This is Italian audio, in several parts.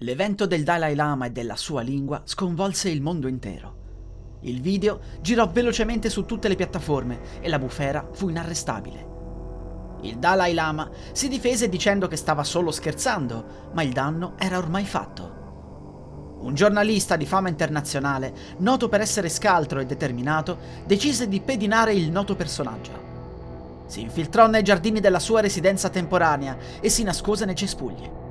L'evento del Dalai Lama e della sua lingua sconvolse il mondo intero. Il video girò velocemente su tutte le piattaforme e la bufera fu inarrestabile. Il Dalai Lama si difese dicendo che stava solo scherzando, ma il danno era ormai fatto. Un giornalista di fama internazionale, noto per essere scaltro e determinato, decise di pedinare il noto personaggio. Si infiltrò nei giardini della sua residenza temporanea e si nascose nei cespugli.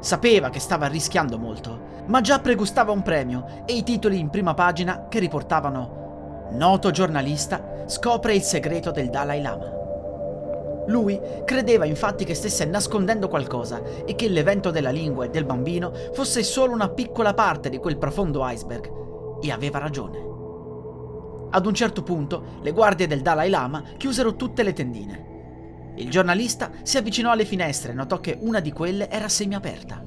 Sapeva che stava rischiando molto, ma già pregustava un premio e i titoli in prima pagina che riportavano Noto giornalista scopre il segreto del Dalai Lama. Lui credeva infatti che stesse nascondendo qualcosa e che l'evento della lingua e del bambino fosse solo una piccola parte di quel profondo iceberg. E aveva ragione. Ad un certo punto le guardie del Dalai Lama chiusero tutte le tendine. Il giornalista si avvicinò alle finestre e notò che una di quelle era semiaperta.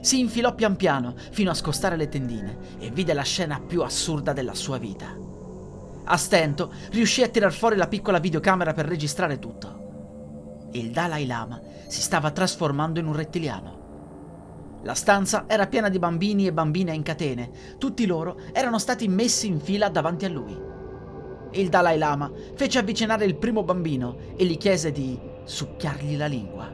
Si infilò pian piano fino a scostare le tendine e vide la scena più assurda della sua vita. A stento riuscì a tirar fuori la piccola videocamera per registrare tutto il Dalai Lama si stava trasformando in un rettiliano. La stanza era piena di bambini e bambine in catene, tutti loro erano stati messi in fila davanti a lui. Il Dalai Lama fece avvicinare il primo bambino e gli chiese di succhiargli la lingua.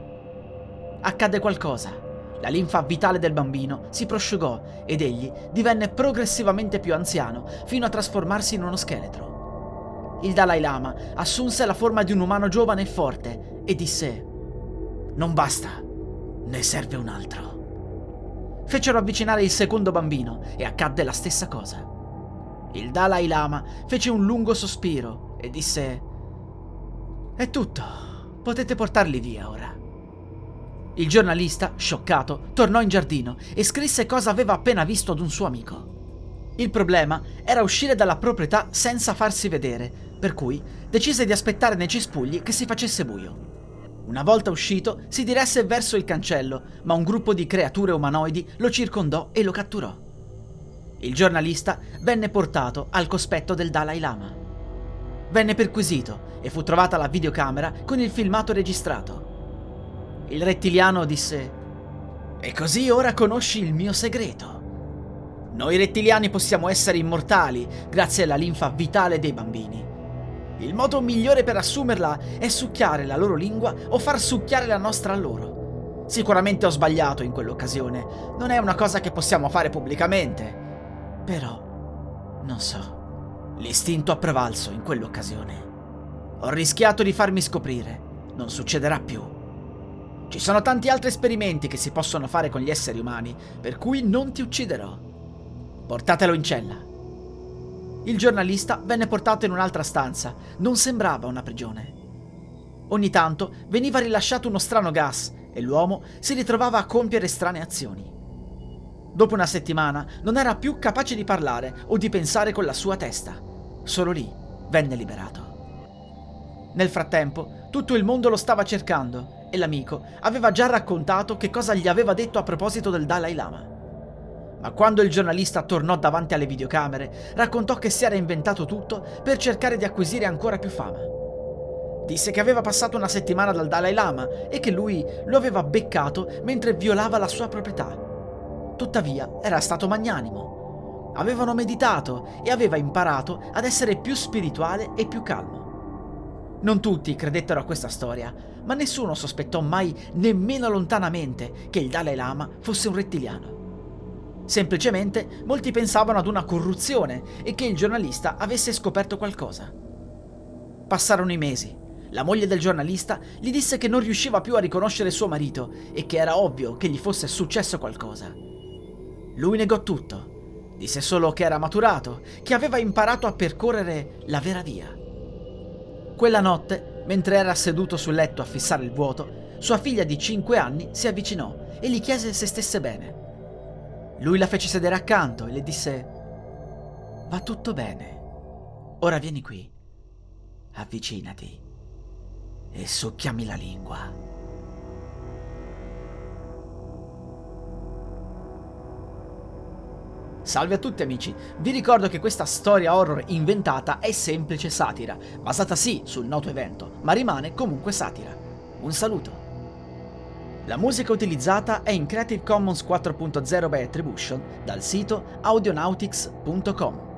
Accadde qualcosa. La linfa vitale del bambino si prosciugò ed egli divenne progressivamente più anziano fino a trasformarsi in uno scheletro. Il Dalai Lama assunse la forma di un umano giovane e forte e disse Non basta, ne serve un altro. Fecero avvicinare il secondo bambino e accadde la stessa cosa. Il Dalai Lama fece un lungo sospiro e disse È tutto, potete portarli via ora. Il giornalista, scioccato, tornò in giardino e scrisse cosa aveva appena visto ad un suo amico. Il problema era uscire dalla proprietà senza farsi vedere, per cui decise di aspettare nei cespugli che si facesse buio. Una volta uscito, si diresse verso il cancello, ma un gruppo di creature umanoidi lo circondò e lo catturò. Il giornalista venne portato al cospetto del Dalai Lama. Venne perquisito e fu trovata la videocamera con il filmato registrato. Il rettiliano disse: E così ora conosci il mio segreto. Noi rettiliani possiamo essere immortali grazie alla linfa vitale dei bambini. Il modo migliore per assumerla è succhiare la loro lingua o far succhiare la nostra a loro. Sicuramente ho sbagliato in quell'occasione, non è una cosa che possiamo fare pubblicamente. Però, non so, l'istinto ha prevalso in quell'occasione. Ho rischiato di farmi scoprire, non succederà più. Ci sono tanti altri esperimenti che si possono fare con gli esseri umani, per cui non ti ucciderò. Portatelo in cella. Il giornalista venne portato in un'altra stanza. Non sembrava una prigione. Ogni tanto veniva rilasciato uno strano gas e l'uomo si ritrovava a compiere strane azioni. Dopo una settimana non era più capace di parlare o di pensare con la sua testa. Solo lì venne liberato. Nel frattempo, tutto il mondo lo stava cercando e l'amico aveva già raccontato che cosa gli aveva detto a proposito del Dalai Lama. Ma quando il giornalista tornò davanti alle videocamere, raccontò che si era inventato tutto per cercare di acquisire ancora più fama. Disse che aveva passato una settimana dal Dalai Lama e che lui lo aveva beccato mentre violava la sua proprietà. Tuttavia era stato magnanimo. Avevano meditato e aveva imparato ad essere più spirituale e più calmo. Non tutti credettero a questa storia, ma nessuno sospettò mai, nemmeno lontanamente, che il Dalai Lama fosse un rettiliano. Semplicemente molti pensavano ad una corruzione e che il giornalista avesse scoperto qualcosa. Passarono i mesi. La moglie del giornalista gli disse che non riusciva più a riconoscere suo marito e che era ovvio che gli fosse successo qualcosa. Lui negò tutto. Disse solo che era maturato, che aveva imparato a percorrere la vera via. Quella notte, mentre era seduto sul letto a fissare il vuoto, sua figlia di 5 anni si avvicinò e gli chiese se stesse bene. Lui la fece sedere accanto e le disse Va tutto bene. Ora vieni qui. Avvicinati e succhiami la lingua. Salve a tutti amici, vi ricordo che questa storia horror inventata è semplice satira, basata sì sul noto evento, ma rimane comunque satira. Un saluto. La musica utilizzata è in Creative Commons 4.0 by Attribution dal sito audionautics.com.